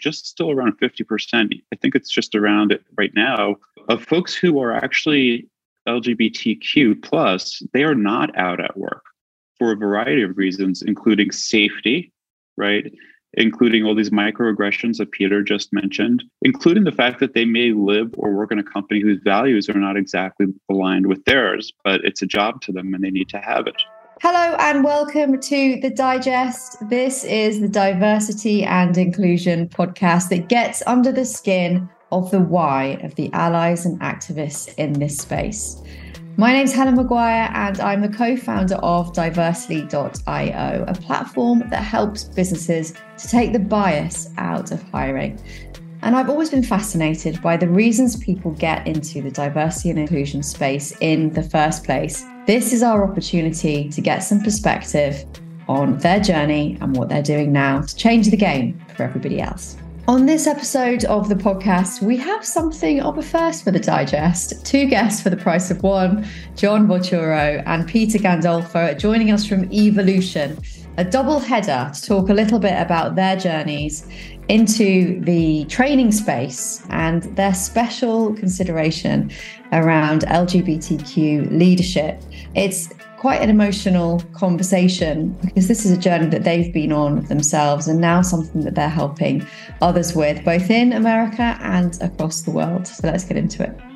just still around 50%. I think it's just around it right now of folks who are actually LGBTQ plus, they are not out at work for a variety of reasons, including safety, right? Including all these microaggressions that Peter just mentioned, including the fact that they may live or work in a company whose values are not exactly aligned with theirs, but it's a job to them and they need to have it. Hello and welcome to the Digest. This is the diversity and inclusion podcast that gets under the skin of the why of the allies and activists in this space. My name's Helen Maguire, and I'm the co founder of Diversely.io, a platform that helps businesses to take the bias out of hiring. And I've always been fascinated by the reasons people get into the diversity and inclusion space in the first place this is our opportunity to get some perspective on their journey and what they're doing now to change the game for everybody else. On this episode of the podcast, we have something of a first for the digest. Two guests for the price of one, John Volturo and Peter Gandolfo, joining us from Evolution, a double header to talk a little bit about their journeys into the training space and their special consideration around LGBTQ leadership. It's quite an emotional conversation because this is a journey that they've been on themselves and now something that they're helping others with, both in America and across the world. So let's get into it.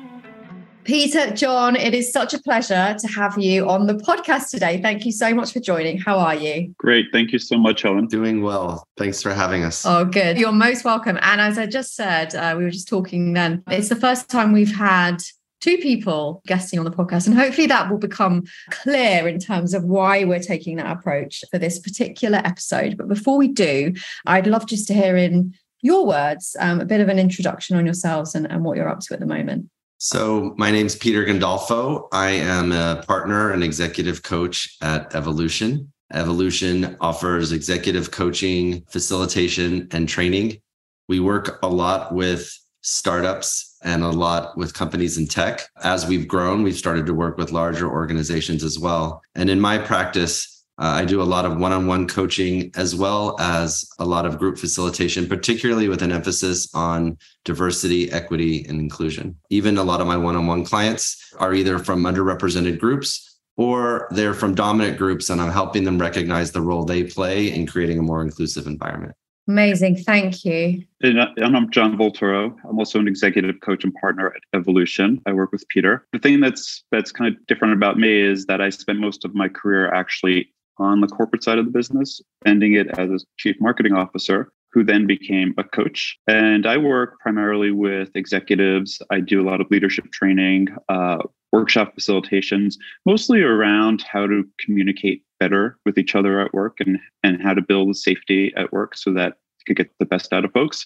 Peter, John, it is such a pleasure to have you on the podcast today. Thank you so much for joining. How are you? Great. Thank you so much, Helen. Doing well. Thanks for having us. Oh, good. You're most welcome. And as I just said, uh, we were just talking then, it's the first time we've had two people guesting on the podcast. And hopefully that will become clear in terms of why we're taking that approach for this particular episode. But before we do, I'd love just to hear in your words um, a bit of an introduction on yourselves and, and what you're up to at the moment. So, my name is Peter Gandolfo. I am a partner and executive coach at Evolution. Evolution offers executive coaching, facilitation, and training. We work a lot with startups and a lot with companies in tech. As we've grown, we've started to work with larger organizations as well. And in my practice, uh, I do a lot of one on one coaching as well as a lot of group facilitation, particularly with an emphasis on diversity, equity, and inclusion. Even a lot of my one on one clients are either from underrepresented groups or they're from dominant groups, and I'm helping them recognize the role they play in creating a more inclusive environment. Amazing. Thank you. And I'm John Volturo. I'm also an executive coach and partner at Evolution. I work with Peter. The thing that's that's kind of different about me is that I spent most of my career actually on the corporate side of the business, ending it as a chief marketing officer, who then became a coach. And I work primarily with executives. I do a lot of leadership training, uh, workshop facilitations, mostly around how to communicate better with each other at work and, and how to build safety at work so that you could get the best out of folks.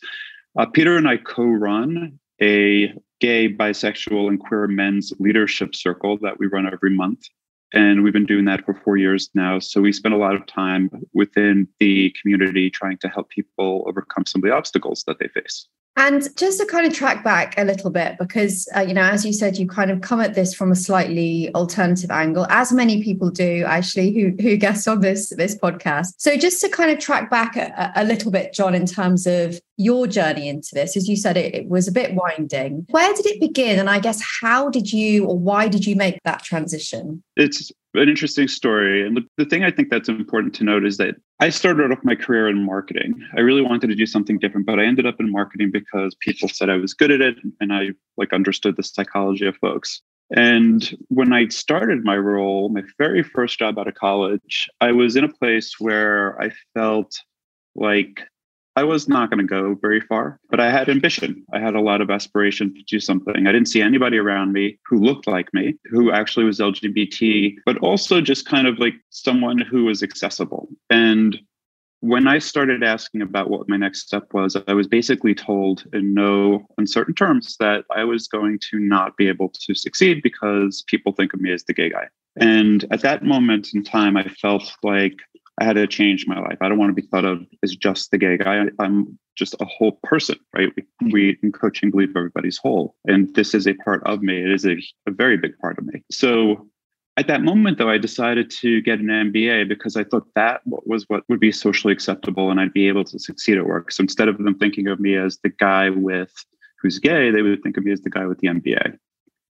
Uh, Peter and I co run a gay, bisexual, and queer men's leadership circle that we run every month and we've been doing that for four years now. So we spend a lot of time within the community trying to help people overcome some of the obstacles that they face. And just to kind of track back a little bit, because, uh, you know, as you said, you kind of come at this from a slightly alternative angle, as many people do actually who, who guest on this, this podcast. So just to kind of track back a, a little bit, John, in terms of your journey into this, as you said, it, it was a bit winding. Where did it begin? And I guess, how did you or why did you make that transition? It's an interesting story. And the, the thing I think that's important to note is that I started off my career in marketing. I really wanted to do something different, but I ended up in marketing because people said I was good at it and I like understood the psychology of folks. And when I started my role, my very first job out of college, I was in a place where I felt like I was not going to go very far, but I had ambition. I had a lot of aspiration to do something. I didn't see anybody around me who looked like me, who actually was LGBT, but also just kind of like someone who was accessible. And when I started asking about what my next step was, I was basically told in no uncertain terms that I was going to not be able to succeed because people think of me as the gay guy. And at that moment in time, I felt like I had to change my life. I don't want to be thought of as just the gay guy. I'm just a whole person, right? We, mm-hmm. we in coaching believe everybody's whole. And this is a part of me. It is a, a very big part of me. So At that moment, though, I decided to get an MBA because I thought that was what would be socially acceptable and I'd be able to succeed at work. So instead of them thinking of me as the guy with who's gay, they would think of me as the guy with the MBA.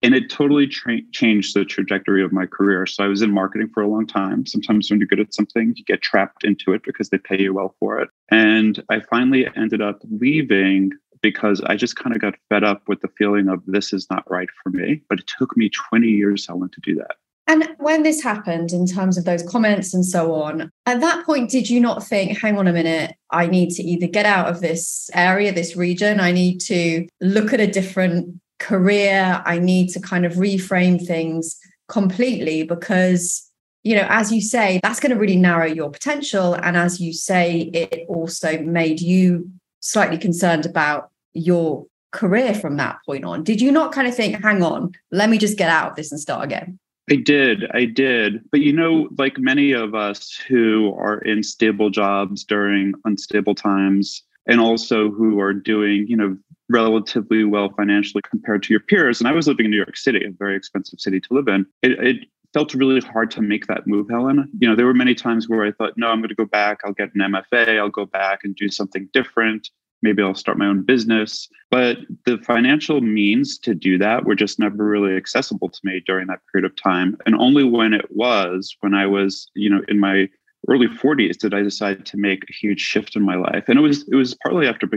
And it totally tra- changed the trajectory of my career. So I was in marketing for a long time. Sometimes when you're good at something, you get trapped into it because they pay you well for it. And I finally ended up leaving because I just kind of got fed up with the feeling of this is not right for me. But it took me 20 years, Helen, to do that. And when this happened, in terms of those comments and so on, at that point, did you not think, hang on a minute, I need to either get out of this area, this region, I need to look at a different career, I need to kind of reframe things completely because you know, as you say, that's going to really narrow your potential. And as you say, it also made you slightly concerned about your career from that point on. Did you not kind of think, hang on, let me just get out of this and start again? I did. I did. But you know, like many of us who are in stable jobs during unstable times and also who are doing, you know, relatively well financially compared to your peers. And I was living in New York City, a very expensive city to live in. It, it felt really hard to make that move, Helen. You know, there were many times where I thought, no, I'm going to go back. I'll get an MFA. I'll go back and do something different maybe I'll start my own business. But the financial means to do that were just never really accessible to me during that period of time. And only when it was, when I was, you know, in my early 40s, did I decide to make a huge shift in my life. And it was it was partly after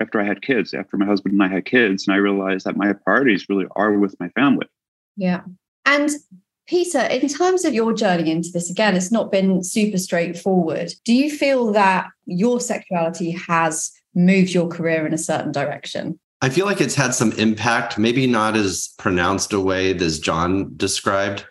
after I had kids, after my husband and I had kids, and I realized that my priorities really are with my family. Yeah. And Peter, in terms of your journey into this, again, it's not been super straightforward. Do you feel that your sexuality has moved your career in a certain direction? I feel like it's had some impact, maybe not as pronounced a way as John described,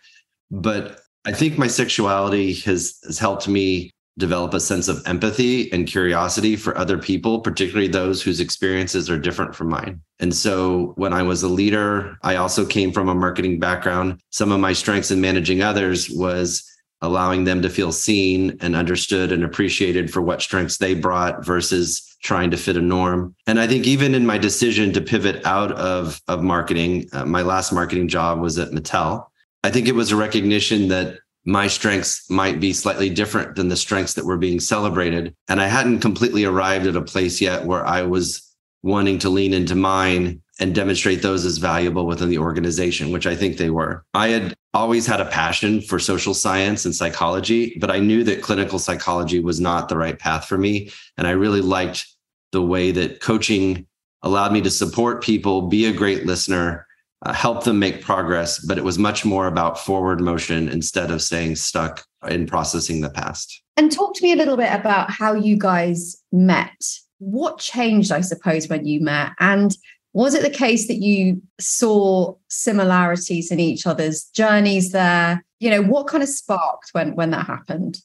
but I think my sexuality has, has helped me develop a sense of empathy and curiosity for other people, particularly those whose experiences are different from mine. And so when I was a leader, I also came from a marketing background. Some of my strengths in managing others was allowing them to feel seen and understood and appreciated for what strengths they brought versus trying to fit a norm. And I think even in my decision to pivot out of, of marketing, uh, my last marketing job was at Mattel. I think it was a recognition that my strengths might be slightly different than the strengths that were being celebrated. And I hadn't completely arrived at a place yet where I was wanting to lean into mine and demonstrate those as valuable within the organization, which I think they were. I had always had a passion for social science and psychology, but I knew that clinical psychology was not the right path for me. And I really liked the way that coaching allowed me to support people, be a great listener, uh, help them make progress. But it was much more about forward motion instead of staying stuck in processing the past. And talk to me a little bit about how you guys met. What changed, I suppose, when you met? And was it the case that you saw similarities in each other's journeys there? You know, what kind of sparked when when that happened?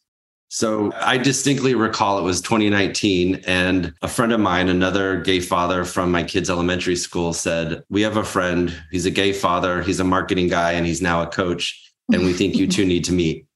So I distinctly recall it was 2019, and a friend of mine, another gay father from my kids' elementary school, said, We have a friend. He's a gay father. He's a marketing guy, and he's now a coach. And we think you two need to meet.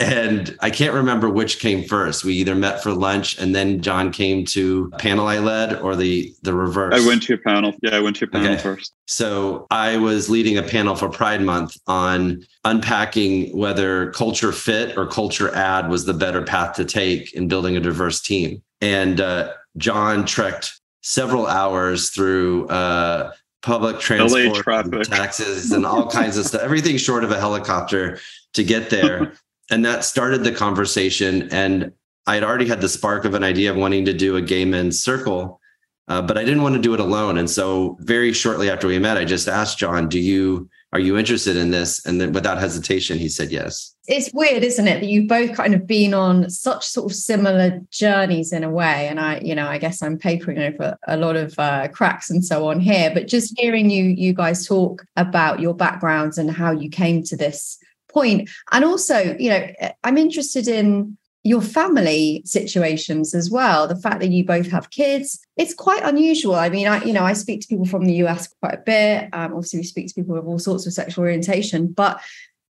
And I can't remember which came first. We either met for lunch and then John came to panel I led or the the reverse. I went to a panel. Yeah, I went to a panel okay. first. So I was leading a panel for Pride Month on unpacking whether culture fit or culture add was the better path to take in building a diverse team. And uh, John trekked several hours through uh, public transport, taxes, and all kinds of stuff. Everything short of a helicopter to get there. and that started the conversation. And I had already had the spark of an idea of wanting to do a gay men's circle, uh, but I didn't want to do it alone. And so, very shortly after we met, I just asked John, "Do you are you interested in this?" And then, without hesitation, he said yes. It's weird, isn't it, that you've both kind of been on such sort of similar journeys in a way. And I, you know, I guess I'm papering over a lot of uh, cracks and so on here. But just hearing you, you guys talk about your backgrounds and how you came to this point. And also, you know, I'm interested in your family situations as well the fact that you both have kids. It's quite unusual. I mean i you know i speak to people from the us quite a bit. Um, obviously we speak to people with all sorts of sexual orientation but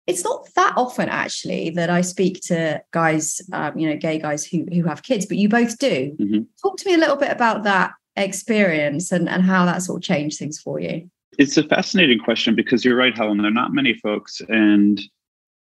it's not that often actually that i speak to guys um, you know gay guys who who have kids but you both do. Mm-hmm. talk to me a little bit about that experience and and how that sort of changed things for you. It's a fascinating question because you're right helen. There are not many folks and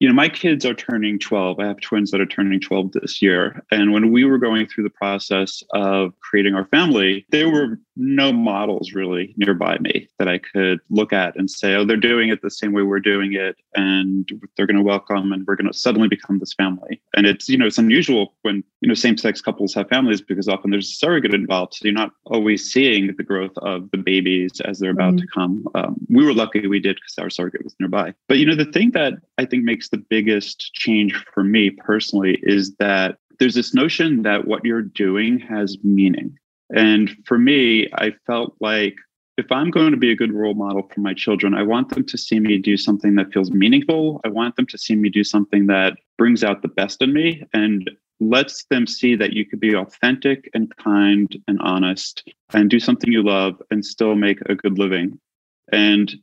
you know, my kids are turning 12. I have twins that are turning 12 this year. And when we were going through the process of creating our family, there were no models really nearby me that I could look at and say, oh, they're doing it the same way we're doing it. And they're going to welcome and we're going to suddenly become this family. And it's, you know, it's unusual when, you know, same sex couples have families because often there's a surrogate involved. So you're not always seeing the growth of the babies as they're about mm-hmm. to come. Um, we were lucky we did because our surrogate was nearby. But, you know, the thing that I think makes the biggest change for me personally is that there's this notion that what you're doing has meaning. And for me, I felt like if I'm going to be a good role model for my children, I want them to see me do something that feels meaningful. I want them to see me do something that brings out the best in me and lets them see that you could be authentic and kind and honest and do something you love and still make a good living. And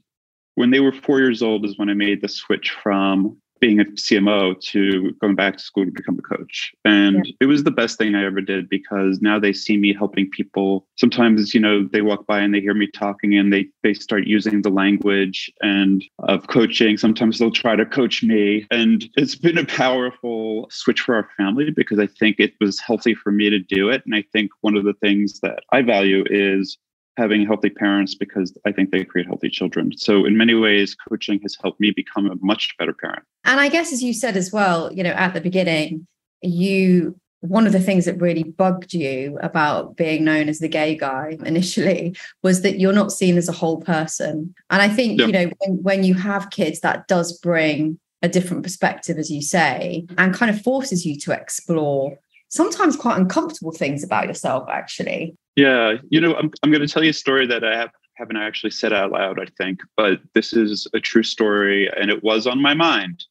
when they were four years old is when I made the switch from being a CMO to going back to school to become a coach. And yeah. it was the best thing I ever did because now they see me helping people. Sometimes, you know, they walk by and they hear me talking and they they start using the language and of coaching. Sometimes they'll try to coach me. And it's been a powerful switch for our family because I think it was healthy for me to do it. And I think one of the things that I value is having healthy parents because I think they create healthy children. So in many ways, coaching has helped me become a much better parent. And I guess as you said as well, you know, at the beginning, you one of the things that really bugged you about being known as the gay guy initially was that you're not seen as a whole person. And I think, you know, when, when you have kids, that does bring a different perspective, as you say, and kind of forces you to explore sometimes quite uncomfortable things about yourself, actually. Yeah, you know, I'm I'm going to tell you a story that I have haven't actually said out loud, I think, but this is a true story, and it was on my mind,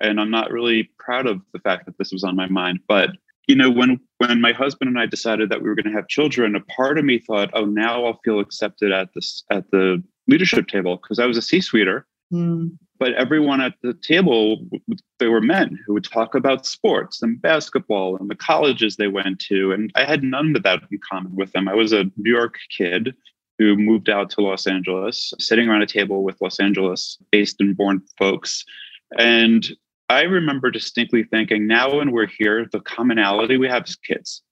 and I'm not really proud of the fact that this was on my mind. But you know, when when my husband and I decided that we were going to have children, a part of me thought, oh, now I'll feel accepted at this at the leadership table because I was a C-suiter. Mm but everyone at the table they were men who would talk about sports and basketball and the colleges they went to and i had none of that in common with them. I was a new york kid who moved out to los angeles sitting around a table with los angeles based and born folks. And i remember distinctly thinking now when we're here the commonality we have is kids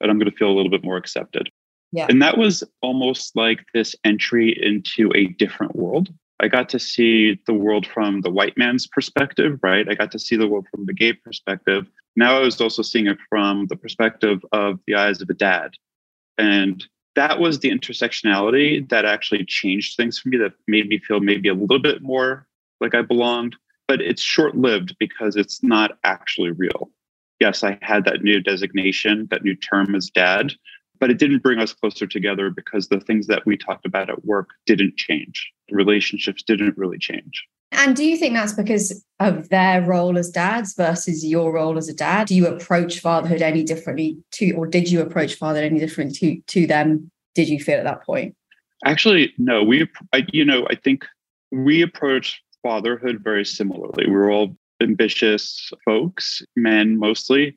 that i'm going to feel a little bit more accepted. Yeah. And that was almost like this entry into a different world I got to see the world from the white man's perspective, right? I got to see the world from the gay perspective. Now I was also seeing it from the perspective of the eyes of a dad. And that was the intersectionality that actually changed things for me, that made me feel maybe a little bit more like I belonged. But it's short lived because it's not actually real. Yes, I had that new designation, that new term as dad, but it didn't bring us closer together because the things that we talked about at work didn't change. Relationships didn't really change. And do you think that's because of their role as dads versus your role as a dad? Do you approach fatherhood any differently to or did you approach fatherhood any differently to to them? Did you feel at that point? Actually no we I, you know i think we approach fatherhood very similarly. We're all ambitious folks men mostly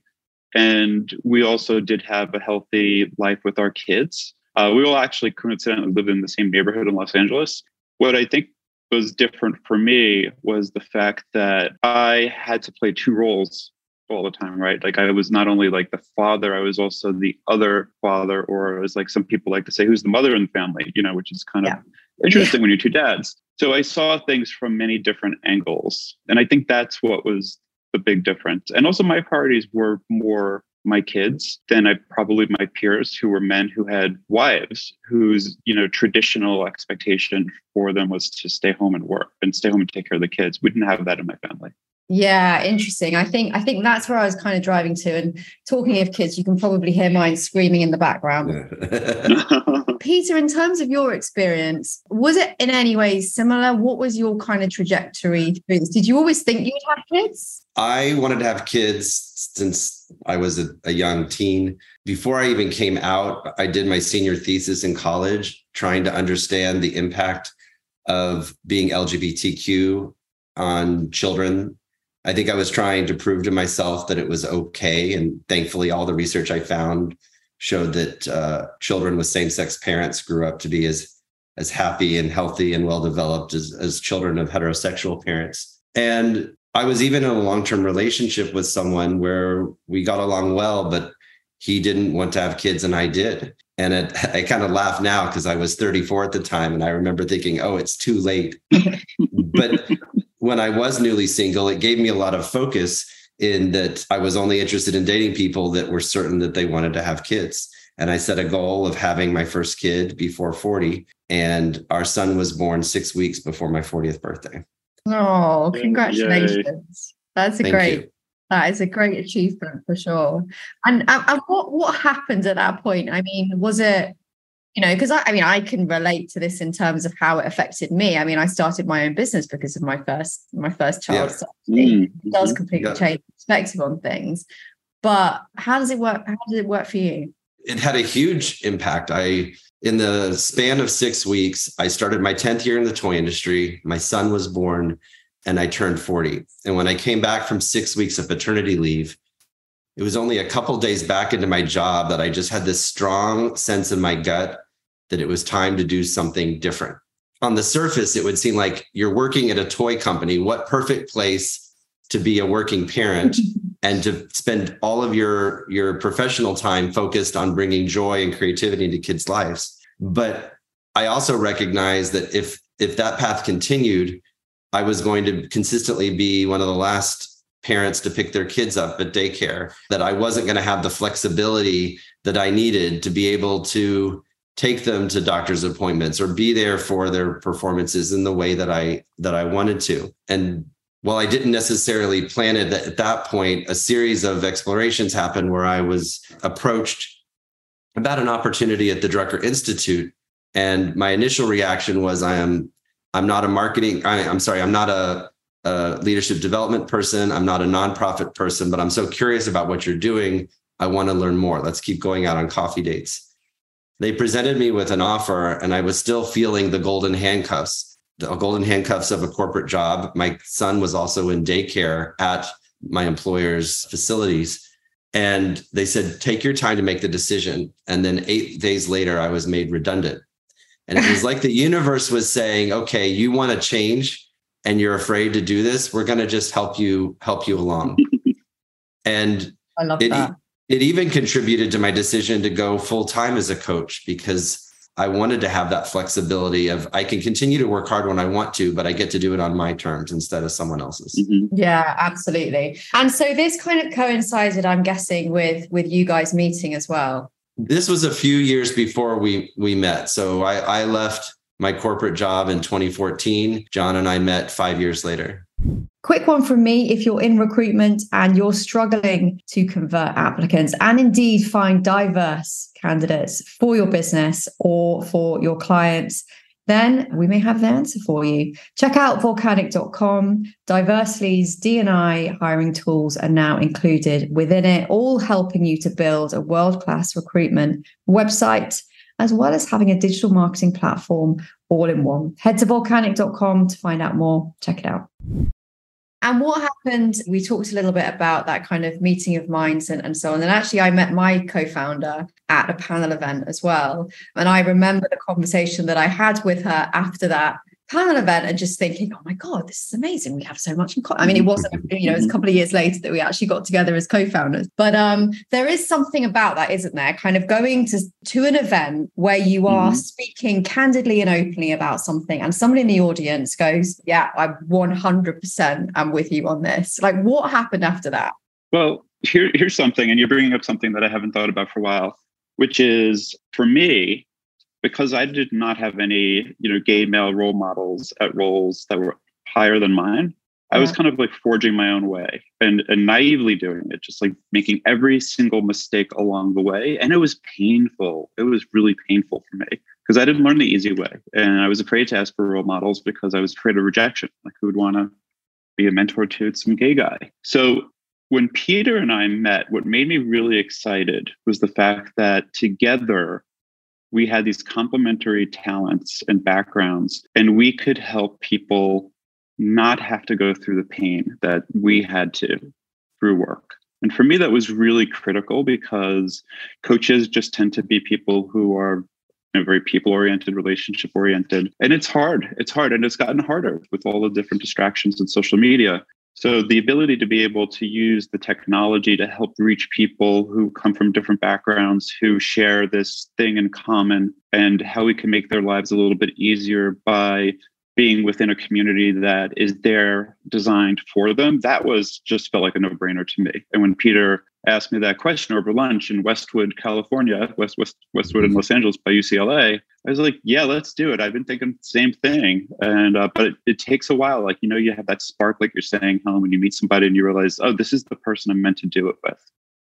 and we also did have a healthy life with our kids. Uh, we all actually coincidentally live in the same neighborhood in Los Angeles. What I think was different for me was the fact that I had to play two roles all the time, right? Like I was not only like the father, I was also the other father, or as like some people like to say, who's the mother in the family, you know, which is kind yeah. of interesting yeah. when you're two dads. So I saw things from many different angles. And I think that's what was the big difference. And also, my priorities were more my kids than I probably my peers who were men who had wives whose you know traditional expectation for them was to stay home and work and stay home and take care of the kids. We didn't have that in my family. Yeah, interesting. I think I think that's where I was kind of driving to. And talking of kids, you can probably hear mine screaming in the background. Peter, in terms of your experience, was it in any way similar? What was your kind of trajectory through this? Did you always think you'd have kids? I wanted to have kids since I was a, a young teen. Before I even came out, I did my senior thesis in college, trying to understand the impact of being LGBTQ on children I think I was trying to prove to myself that it was okay. And thankfully, all the research I found showed that uh, children with same sex parents grew up to be as, as happy and healthy and well developed as, as children of heterosexual parents. And I was even in a long term relationship with someone where we got along well, but he didn't want to have kids and I did. And it, I kind of laugh now because I was 34 at the time. And I remember thinking, oh, it's too late. but when I was newly single, it gave me a lot of focus in that I was only interested in dating people that were certain that they wanted to have kids. And I set a goal of having my first kid before 40. And our son was born six weeks before my 40th birthday. Oh, congratulations. Yay. That's a Thank great you. that is a great achievement for sure. And, and, and what what happened at that point? I mean, was it you know because I, I, mean i can relate to this in terms of how it affected me i mean i started my own business because of my first my first child yeah. Mm-hmm. it does completely yeah. change perspective on things but how does it work how does it work for you it had a huge impact i in the span of six weeks i started my 10th year in the toy industry my son was born and i turned 40 and when i came back from six weeks of paternity leave it was only a couple days back into my job that i just had this strong sense in my gut that it was time to do something different. On the surface, it would seem like you're working at a toy company. What perfect place to be a working parent and to spend all of your, your professional time focused on bringing joy and creativity into kids' lives. But I also recognize that if if that path continued, I was going to consistently be one of the last parents to pick their kids up at daycare, that I wasn't going to have the flexibility that I needed to be able to take them to doctor's appointments or be there for their performances in the way that I that I wanted to. And while I didn't necessarily plan it at that point, a series of explorations happened where I was approached about an opportunity at the Drucker Institute. And my initial reaction was I am I'm not a marketing, I, am sorry, I'm not a, a leadership development person. I'm not a nonprofit person, but I'm so curious about what you're doing. I want to learn more. Let's keep going out on coffee dates they presented me with an offer and I was still feeling the golden handcuffs, the golden handcuffs of a corporate job. My son was also in daycare at my employer's facilities. And they said, take your time to make the decision. And then eight days later, I was made redundant. And it was like the universe was saying, okay, you want to change and you're afraid to do this. We're going to just help you, help you along. and I love it, that it even contributed to my decision to go full time as a coach because I wanted to have that flexibility of I can continue to work hard when I want to, but I get to do it on my terms instead of someone else's. Mm-hmm. Yeah, absolutely. And so this kind of coincided, I'm guessing, with with you guys meeting as well. This was a few years before we we met. So I, I left my corporate job in 2014. John and I met five years later. Quick one from me if you're in recruitment and you're struggling to convert applicants and indeed find diverse candidates for your business or for your clients, then we may have the answer for you. Check out volcanic.com. Diversely's D&I hiring tools are now included within it, all helping you to build a world-class recruitment website as well as having a digital marketing platform all in one. Head to volcanic.com to find out more. Check it out. And what happened? We talked a little bit about that kind of meeting of minds and, and so on. And actually, I met my co founder at a panel event as well. And I remember the conversation that I had with her after that panel event and just thinking, oh my God, this is amazing. We have so much in common. I mean, it wasn't, you know, it's a couple of years later that we actually got together as co-founders. But um, there is something about that, isn't there? Kind of going to, to an event where you are mm-hmm. speaking candidly and openly about something and somebody in the audience goes, yeah, I 100% am with you on this. Like what happened after that? Well, here, here's something, and you're bringing up something that I haven't thought about for a while, which is for me, because I did not have any, you know, gay male role models at roles that were higher than mine. I was kind of like forging my own way and, and naively doing it, just like making every single mistake along the way. And it was painful. It was really painful for me because I didn't learn the easy way. And I was afraid to ask for role models because I was afraid of rejection. Like, who would want to be a mentor to some gay guy? So when Peter and I met, what made me really excited was the fact that together we had these complementary talents and backgrounds, and we could help people not have to go through the pain that we had to through work. And for me, that was really critical because coaches just tend to be people who are you know, very people oriented, relationship oriented. And it's hard. It's hard. And it's gotten harder with all the different distractions and social media. So the ability to be able to use the technology to help reach people who come from different backgrounds, who share this thing in common, and how we can make their lives a little bit easier by being within a community that is there designed for them, that was just felt like a no-brainer to me. And when Peter asked me that question over lunch in Westwood, California, West, West Westwood in Los Angeles by UCLA, I was like, yeah, let's do it. I've been thinking the same thing. And uh, but it, it, takes a while. Like, you know, you have that spark, like you're saying, Helen, when you meet somebody and you realize, oh, this is the person I'm meant to do it with.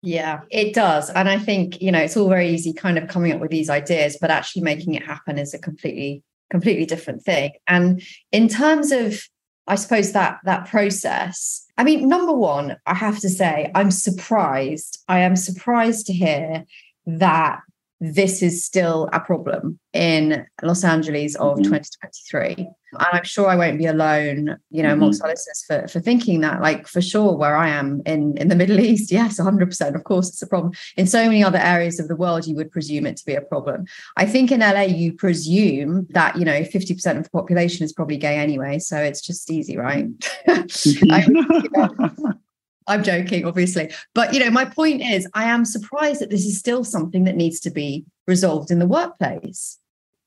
Yeah, it does. And I think, you know, it's all very easy kind of coming up with these ideas, but actually making it happen is a completely completely different thing. And in terms of, I suppose that that process, I mean, number one, I have to say, I'm surprised. I am surprised to hear that this is still a problem in Los Angeles of mm-hmm. 2023. And I'm sure I won't be alone, you know, amongst mm-hmm. for, for thinking that, like for sure, where I am in, in the Middle East, yes, 100%. Of course, it's a problem. In so many other areas of the world, you would presume it to be a problem. I think in LA, you presume that, you know, 50% of the population is probably gay anyway. So it's just easy, right? I, you know, I'm joking, obviously. But you know, my point is, I am surprised that this is still something that needs to be resolved in the workplace.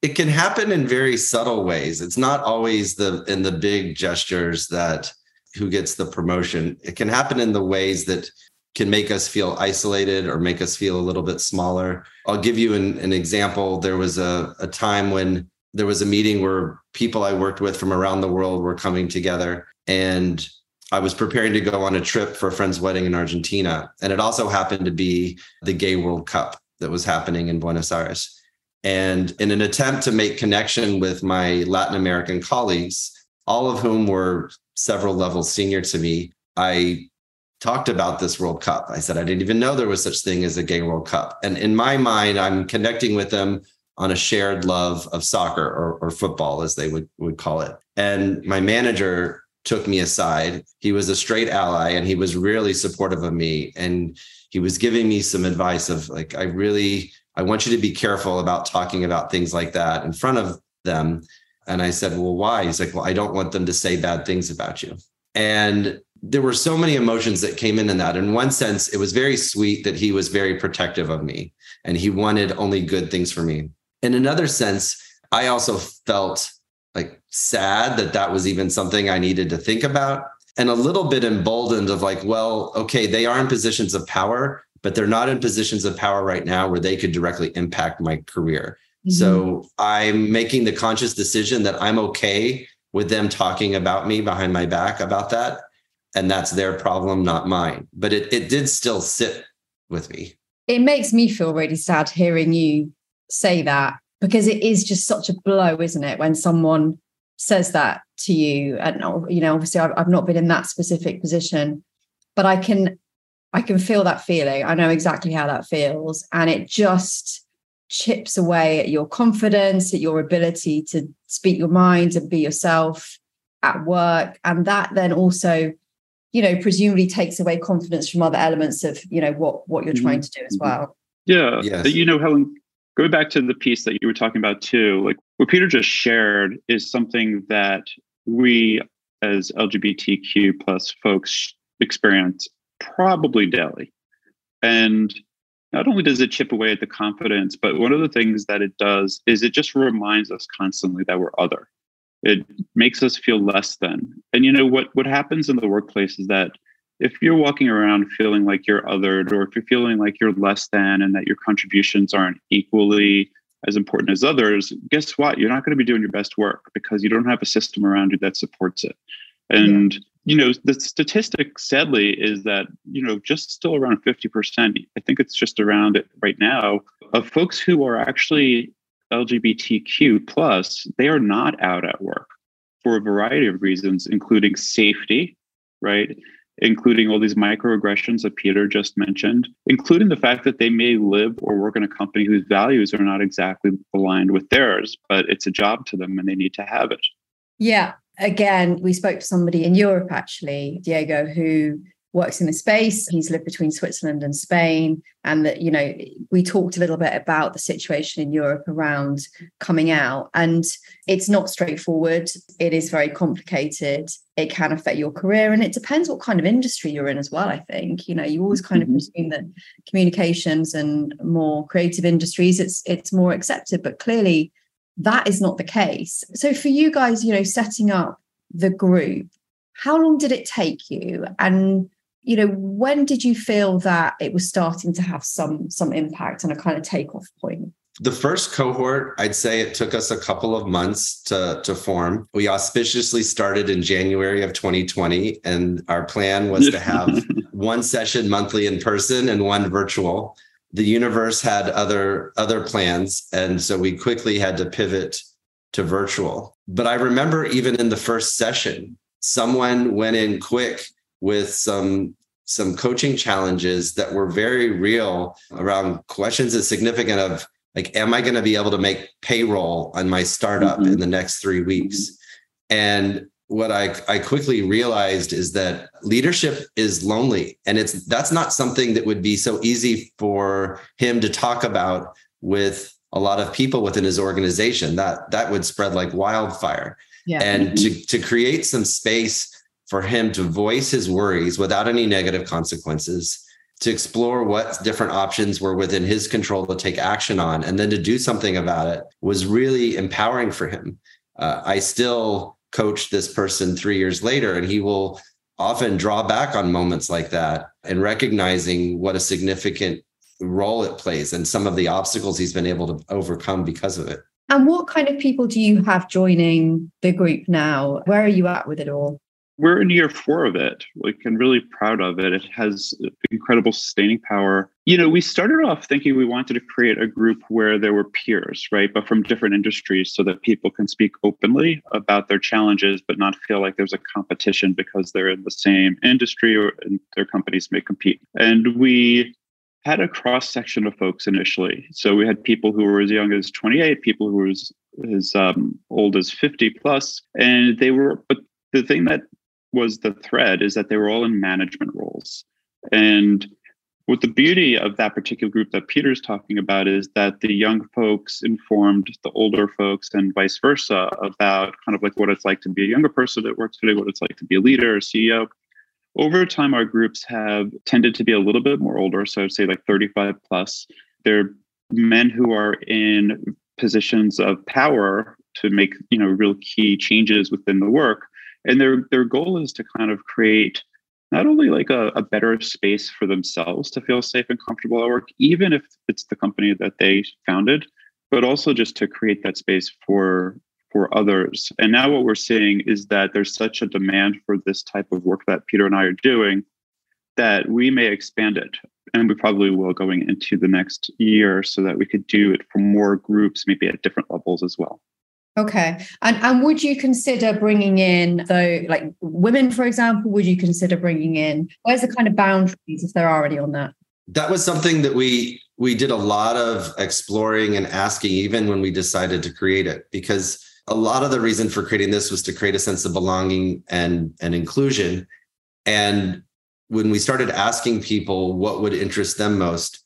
It can happen in very subtle ways. It's not always the in the big gestures that who gets the promotion. It can happen in the ways that can make us feel isolated or make us feel a little bit smaller. I'll give you an, an example. There was a, a time when there was a meeting where people I worked with from around the world were coming together and I was preparing to go on a trip for a friend's wedding in Argentina. And it also happened to be the Gay World Cup that was happening in Buenos Aires. And in an attempt to make connection with my Latin American colleagues, all of whom were several levels senior to me, I talked about this World Cup. I said, I didn't even know there was such thing as a gay World Cup. And in my mind, I'm connecting with them on a shared love of soccer or, or football, as they would, would call it. And my manager took me aside. He was a straight ally and he was really supportive of me. And he was giving me some advice of like, I really, I want you to be careful about talking about things like that in front of them. And I said, Well, why? He's like, Well, I don't want them to say bad things about you. And there were so many emotions that came in in that. In one sense, it was very sweet that he was very protective of me and he wanted only good things for me. In another sense, I also felt like sad that that was even something I needed to think about and a little bit emboldened of like, well, okay, they are in positions of power, but they're not in positions of power right now where they could directly impact my career. Mm-hmm. So I'm making the conscious decision that I'm okay with them talking about me behind my back about that. And that's their problem, not mine. But it, it did still sit with me. It makes me feel really sad hearing you say that because it is just such a blow, isn't it, when someone says that to you? And you know, obviously, I've, I've not been in that specific position, but I can, I can feel that feeling. I know exactly how that feels, and it just chips away at your confidence, at your ability to speak your mind and be yourself at work, and that then also you know presumably takes away confidence from other elements of you know what what you're trying to do as mm-hmm. well yeah yes. you know helen Go back to the piece that you were talking about too, like what Peter just shared is something that we as LGBTQ plus folks experience probably daily. And not only does it chip away at the confidence, but one of the things that it does is it just reminds us constantly that we're other. It makes us feel less than. And you know what what happens in the workplace is that if you're walking around feeling like you're othered or if you're feeling like you're less than and that your contributions aren't equally as important as others, guess what? You're not going to be doing your best work because you don't have a system around you that supports it. And, yeah. you know, the statistic, sadly, is that, you know, just still around 50%, I think it's just around it right now, of folks who are actually LGBTQ plus, they are not out at work for a variety of reasons, including safety, right? Including all these microaggressions that Peter just mentioned, including the fact that they may live or work in a company whose values are not exactly aligned with theirs, but it's a job to them and they need to have it. Yeah. Again, we spoke to somebody in Europe, actually, Diego, who works in the space. He's lived between Switzerland and Spain. And that, you know, we talked a little bit about the situation in Europe around coming out. And it's not straightforward. It is very complicated. It can affect your career. And it depends what kind of industry you're in as well, I think. You know, you always kind of mm-hmm. presume that communications and more creative industries, it's it's more accepted. But clearly that is not the case. So for you guys, you know, setting up the group, how long did it take you? And you know when did you feel that it was starting to have some some impact and a kind of takeoff point? The first cohort i'd say it took us a couple of months to to form. We auspiciously started in january of 2020 and our plan was to have one session monthly in person and one virtual. The universe had other other plans and so we quickly had to pivot to virtual. But i remember even in the first session someone went in quick with some some coaching challenges that were very real around questions as significant of like am i going to be able to make payroll on my startup mm-hmm. in the next three weeks? And what I, I quickly realized is that leadership is lonely and it's that's not something that would be so easy for him to talk about with a lot of people within his organization. That that would spread like wildfire. Yeah. and to, to create some space for him to voice his worries without any negative consequences, to explore what different options were within his control to take action on, and then to do something about it was really empowering for him. Uh, I still coach this person three years later, and he will often draw back on moments like that and recognizing what a significant role it plays and some of the obstacles he's been able to overcome because of it. And what kind of people do you have joining the group now? Where are you at with it all? We're in year four of it like and really proud of it. It has incredible sustaining power. You know we started off thinking we wanted to create a group where there were peers right but from different industries so that people can speak openly about their challenges but not feel like there's a competition because they're in the same industry or their companies may compete. And we had a cross section of folks initially. So we had people who were as young as 28 people who were as, as um, old as 50 plus and they were but the thing that was the thread is that they were all in management roles. And what the beauty of that particular group that Peter's talking about is that the young folks informed the older folks and vice versa about kind of like what it's like to be a younger person that works today, what it's like to be a leader or CEO. Over time, our groups have tended to be a little bit more older. So I'd say like 35 plus. They're men who are in positions of power to make, you know, real key changes within the work and their their goal is to kind of create not only like a, a, better space for themselves to feel safe and comfortable at work, even if it's the company that they founded, but also just to create that space for for others. And now what we're seeing is that there's such a demand for this type of work that Peter and I are doing that we may expand it. And we probably will going into the next year so that we could do it for more groups, maybe at different levels as well. Okay. And and would you consider bringing in though like women for example would you consider bringing in where's the kind of boundaries if there are any on that? That was something that we we did a lot of exploring and asking even when we decided to create it because a lot of the reason for creating this was to create a sense of belonging and and inclusion and when we started asking people what would interest them most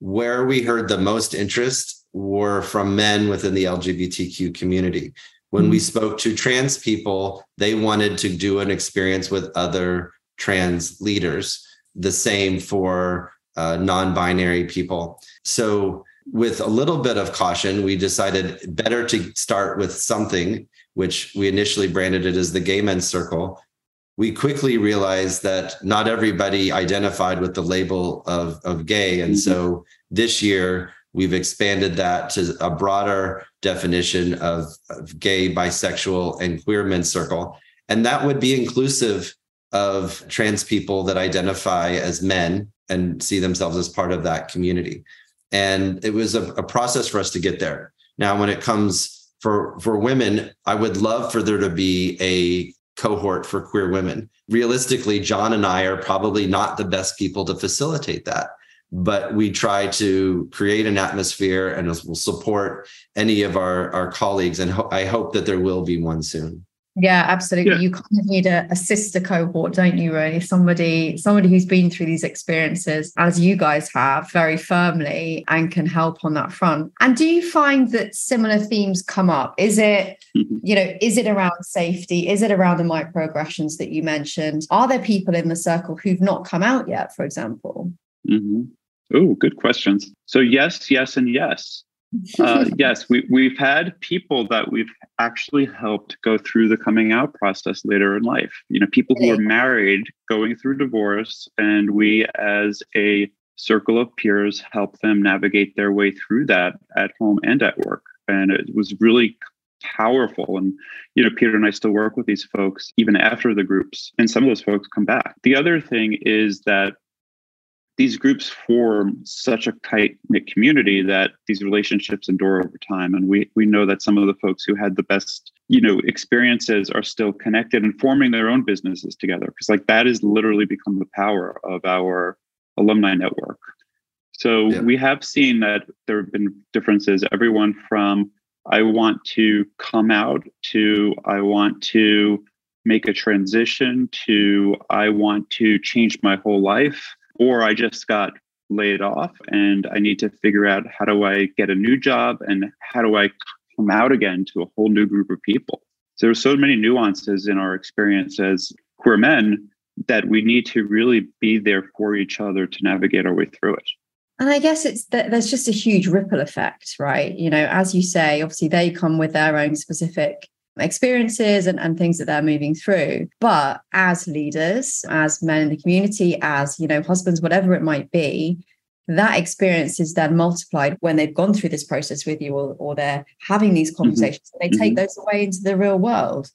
where we heard the most interest were from men within the LGBTQ community. When mm-hmm. we spoke to trans people, they wanted to do an experience with other trans leaders. The same for uh, non binary people. So, with a little bit of caution, we decided better to start with something, which we initially branded it as the Gay Men's Circle. We quickly realized that not everybody identified with the label of, of gay. And mm-hmm. so this year, We've expanded that to a broader definition of, of gay, bisexual, and queer men's circle. And that would be inclusive of trans people that identify as men and see themselves as part of that community. And it was a, a process for us to get there. Now, when it comes for, for women, I would love for there to be a cohort for queer women. Realistically, John and I are probably not the best people to facilitate that but we try to create an atmosphere and we'll support any of our, our colleagues. And ho- I hope that there will be one soon. Yeah, absolutely. Yeah. You kind of need a, a sister cohort, don't you? Really, somebody, somebody who's been through these experiences, as you guys have, very firmly, and can help on that front. And do you find that similar themes come up? Is it, Mhm. you know, is it around safety? Is it around the microaggressions that you mentioned? Are there people in the circle who've not come out yet, for example? hmm Oh, good questions. So yes, yes, and yes. Uh, yes, we we've had people that we've actually helped go through the coming out process later in life. You know, people who are married going through divorce, and we as a circle of peers help them navigate their way through that at home and at work. And it was really powerful. And you know, Peter and I still work with these folks even after the groups, and some of those folks come back. The other thing is that these groups form such a tight knit community that these relationships endure over time. And we we know that some of the folks who had the best, you know, experiences are still connected and forming their own businesses together. Because like that has literally become the power of our alumni network. So Yeah. we have seen that there have been differences, everyone from I want to come out to I want to make a transition to I want to change my whole life or I just got laid off and I need to figure out how do I get a new job and how do I come out again to a whole new group of people. So there's so many nuances in our experience as queer men that we need to really be there for each other to navigate our way through it. And I guess it's that there's just a huge ripple effect, right? You know, as you say, obviously they come with their own specific experiences and, and things that they're moving through. But as leaders, as men in the community, as, you know, husbands, whatever it might be, that experience is then multiplied when they've gone through this process with you or, or they're having these conversations. They take those away into the real world.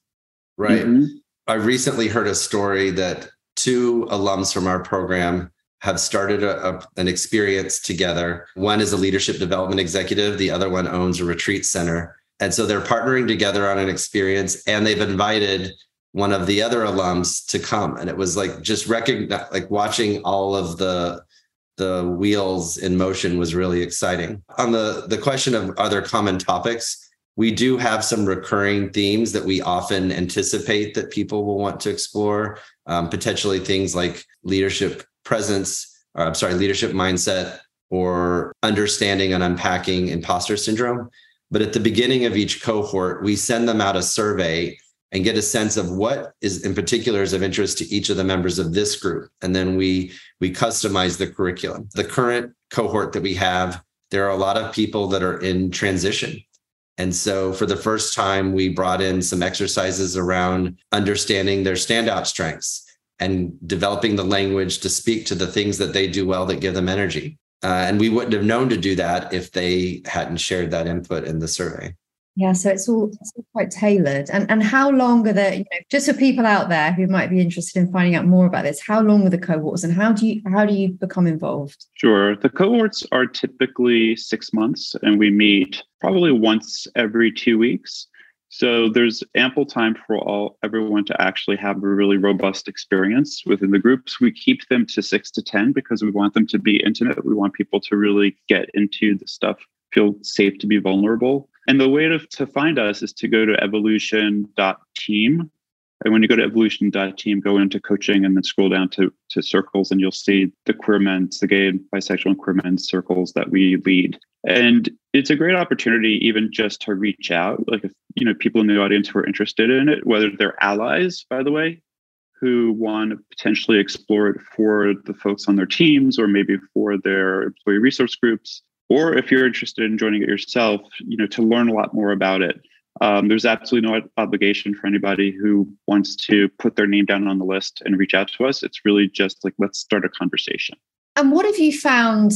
Right. Mhm. I recently heard a story that two alums from our program have started a, a- an experience together. One is a leadership development executive, the other one owns a retreat center. And so they're partnering together on an experience and they've invited one of the other alums to come. And it was like just recognize like watching all of the the wheels in motion was really exciting. On the the question of are there common topics, we do have some recurring themes that we often anticipate that people will want to explore um, potentially things like leadership presence or i'm sorry leadership mindset or understanding and unpacking imposter syndrome but at the beginning of each cohort we send them out a survey and get a sense of what is in particular is of interest to each of the members of this group. And then we we customize the curriculum. The current cohort that we have there are a lot of people that are in transition. And so for the first time, we brought in some exercises around understanding their standout strengths and developing the language to speak to the things that they do well that give them energy. Uh, and we wouldn't have known to do that if they hadn't shared that input in the survey. Yeah, so it's all it's all quite tailored. And and how long are the, you know, just for people out there who might be interested in finding out more about this, how long are the cohorts and how do you how do you become involved? Sure. The cohorts are typically six months, and we meet probably once every two weeks. So there's ample time for all everyone to actually have a really robust experience within the groups. We keep them to six to ten because we want them to be intimate. We want people to really get into the stuff, feel safe to be vulnerable. And the way to, to find us is to go to evolution.team. And when you go to evolution.team, go into coaching and then scroll down to, to circles, and you'll see the queer men's, the gay, bisexual, and queer men's circles that we lead. And it's a great opportunity, even just to reach out. Like, if you know, people in the audience who are interested in it, whether they're allies, by the way, who want to potentially explore it for the folks on their teams or maybe for their employee resource groups, or if you're interested in joining it yourself, you know, to learn a lot more about it. Um, there's absolutely no obligation for anybody who wants to put their name down on the list and reach out to us. It's really just like, let's start a conversation. And what have you found,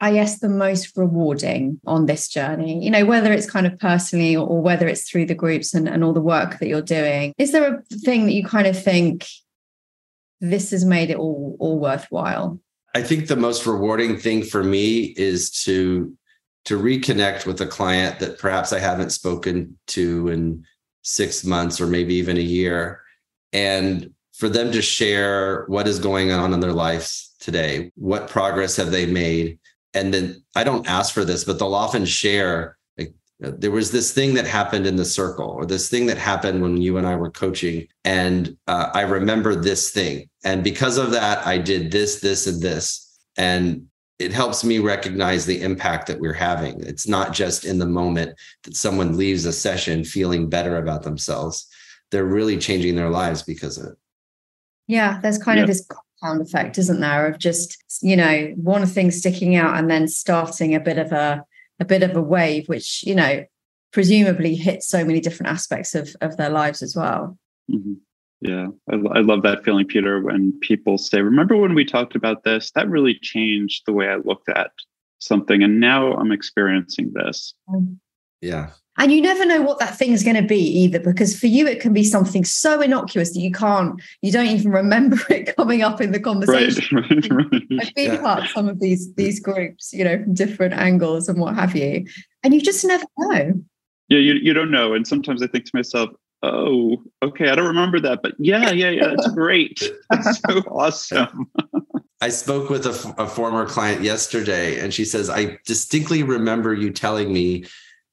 I guess, the most rewarding on this journey? You know, whether it's kind of personally or, or whether it's through the groups and, and all the work that you're doing. Is there a thing that you kind of think this has made it all all worthwhile? I think the most rewarding thing for me is to to reconnect with a client that perhaps I haven't spoken to in six months or maybe even a year, and for them to share what is going on in their lives today, what progress have they made, and then I don't ask for this, but they'll often share. Like, there was this thing that happened in the circle or this thing that happened when you and i were coaching and uh, i remember this thing and because of that i did this this and this and it helps me recognize the impact that we're having it's not just in the moment that someone leaves a session feeling better about themselves they're really changing their lives because of it yeah there's kind yeah. of this compound effect isn't there of just you know one thing sticking out and then starting a bit of a a bit of a wave, which, you know, presumably hits so many different aspects of, of their lives as well. Mm-hmm. Yeah, I, I, love that feeling, Peter, when people say, Remember when we talked about this? That really changed the way I looked at something. And now I'm experiencing this. Mm. Yeah. And you never know what that thing is going to be either, because for you, it can be something so innocuous that you can't, you don't even remember it coming up in the conversation. Right, right, right. I've been yeah. part of some of these these groups, you know, from different angles and what have you. And you just never know. Yeah, you, you don't know. And sometimes I think to myself, oh, okay, I don't remember that, but yeah, yeah, yeah, it's great. It's so awesome. I spoke with a, a former client yesterday, and she says, I distinctly remember you telling me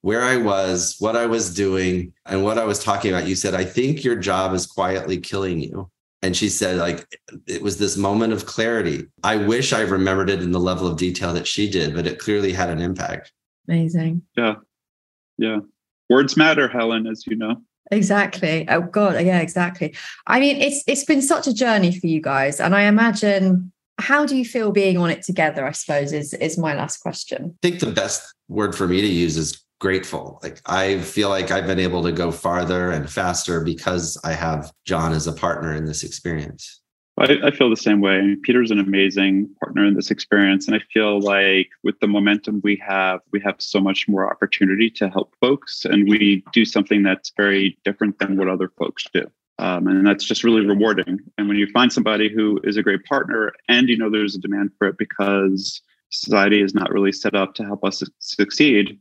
where I was, what I was doing, and what I was talking about. You said, I think your job is quietly killing you. And she said, like, it was this moment of clarity. I wish I remembered it in the level of detail that she did, but it clearly had an impact. Amazing. Yeah. Yeah. Words matter, Helen, as you know. Exactly. Oh God. Yeah, exactly. I mean, it's it's been such a journey for you guys. And I imagine how do you feel being on it together, I suppose, is is my last question. I think the best word for me to use is grateful. Like I feel like I've been able to go farther and faster because I have John as a partner in this experience. I, I, feel the same way. Peter's an amazing partner in this experience. And I feel like with the momentum we have, we have so much more opportunity to help folks. And we do something that's very different than what other folks do. Um, and that's just really rewarding. And when you find somebody who is a great partner and you know there's a demand for it because society is not really set up to help us succeed,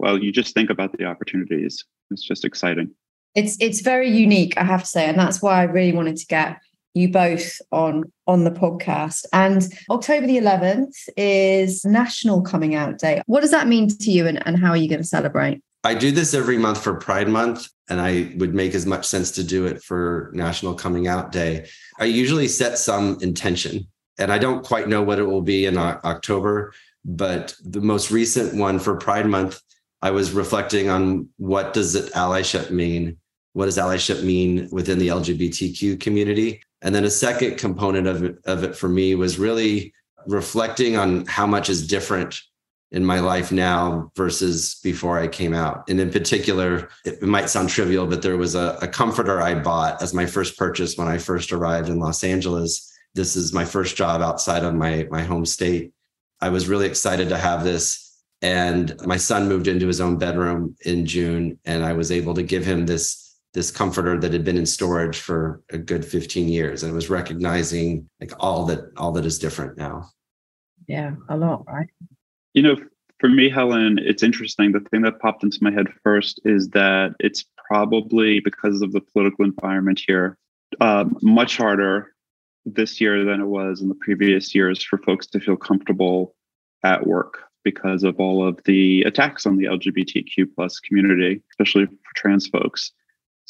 well, you just think about the opportunities. It's just exciting. It's it's very unique, I have to say, and that's why I really wanted to get you both on on the podcast. And October the 11th is National Coming Out Day. What does that mean to you, and, and how are you going to celebrate? I do this every month for Pride Month, and I would make as much sense to do it for National Coming Out Day. I usually set some intention, and I don't quite know what it will be in October, but the most recent one for Pride Month I was reflecting on what does it allyship mean? What does allyship mean within the LGBTQ community? And then a second component of it, of it for me was really reflecting on how much is different in my life now versus before I came out. And in particular, it might sound trivial, but there was a, a comforter I bought as my first purchase when I first arrived in Los Angeles. This is my first job outside of my, my home state. I was really excited to have this and my son moved into his own bedroom in June, and I was able to give him this this comforter that had been in storage for a good 15 years, and it was recognizing like all that all that is different now. Yeah, a lot, right? You know, for me, Helen, it's interesting. The thing that popped into my head first is that it's probably because of the political environment here, um, much harder this year than it was in the previous years for folks to feel comfortable at work because of all of the attacks on the LGBTQ plus community, especially for trans folks.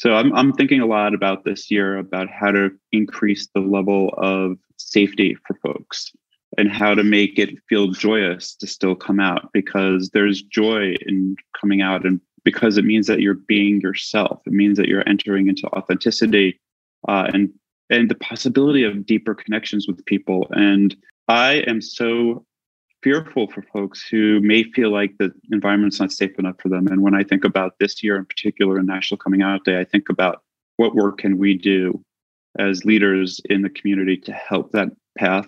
So I'm I'm thinking a lot about this year about how to increase the level of safety for folks and how to make it feel joyous to still come out because there's joy in coming out and because it means that you're being yourself. It means that you're entering into authenticity uh, and and the possibility of deeper connections with people. And I am so fearful for folks who may feel like the environment's not safe enough for them. And when I think about this year in particular, and National Coming Out Day, I think about what work can we do as leaders in the community to help that path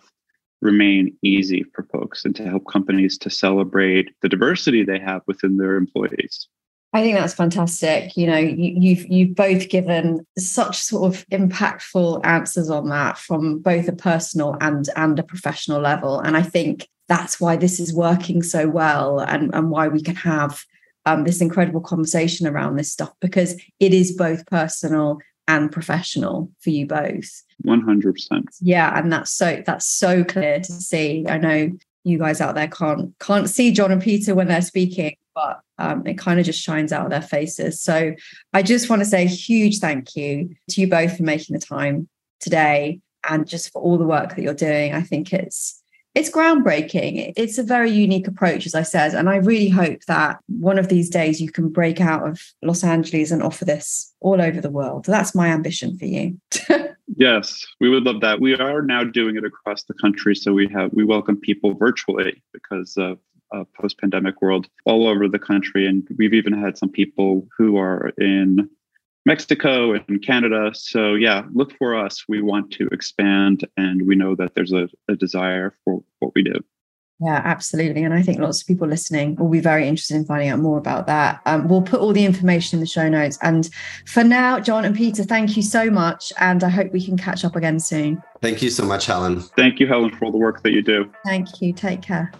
remain easy for folks and to help companies to celebrate the diversity they have within their employees. I think that's fantastic. You know, you, you've you've both given such sort of impactful answers on that from both a personal and and a professional level. And I think that's why this is working so well and, and why we can have um, this incredible conversation around this stuff because it is both personal and professional for you both 100% yeah and that's so that's so clear to see i know you guys out there can't can't see john and peter when they're speaking but um, it kind of just shines out of their faces. So I just want to say a huge thank you to you both for making the time today and just for all the work that you're doing. I think it's it's groundbreaking. It's a very unique approach, as I said. And I really hope that one of these days you can break out of Los Angeles and offer this all over the world. That's my ambition for you. yes, we would love that. We are now doing it across the country. So we have we welcome people virtually because of a post-pandemic world all over the country. And we've even had some people who are in Mexico and Canada. So yeah, look for us. We want to expand, and we know that there's a, a, desire for what we do. Yeah, absolutely. And I think lots of people listening will be very interested in finding out more about that. Um, we'll put all the information in the show notes. And for now, John and Peter, thank you so much. And I hope we can catch up again soon. Thank you so much, Helen. Thank you, Helen, for all the work that you do. Thank you. Take care.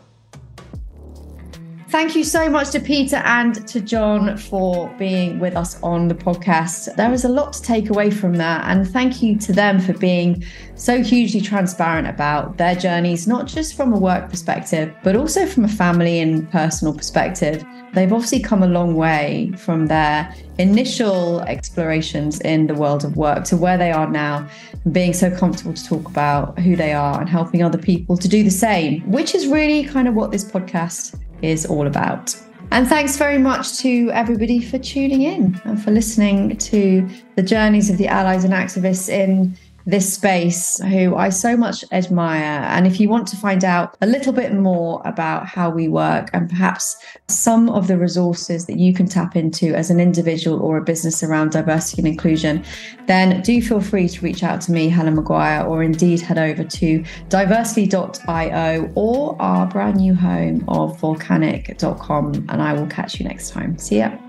Thank you so much to Peter and to John for being with us on the podcast. There was a lot to take away from that. And thank you to them for being so hugely transparent about their journeys, not just from a work perspective, but also from a family and personal perspective. They've obviously come a long way from their initial explorations in the world of work to where they are now, being so comfortable to talk about who they are and helping other people to do the same, which is really kind of what this podcast is all about. And thanks very much to everybody for tuning in and for listening to the journeys of the allies and activists in this space who I so much admire. And if you want to find out a little bit more about how we work and perhaps some of the resources that you can tap into as an individual or a business around diversity and inclusion, then do feel free to reach out to me, Helen Maguire, or indeed head over to diversely.io or our brand new home of volcanic.com. And I will catch you next time. See ya.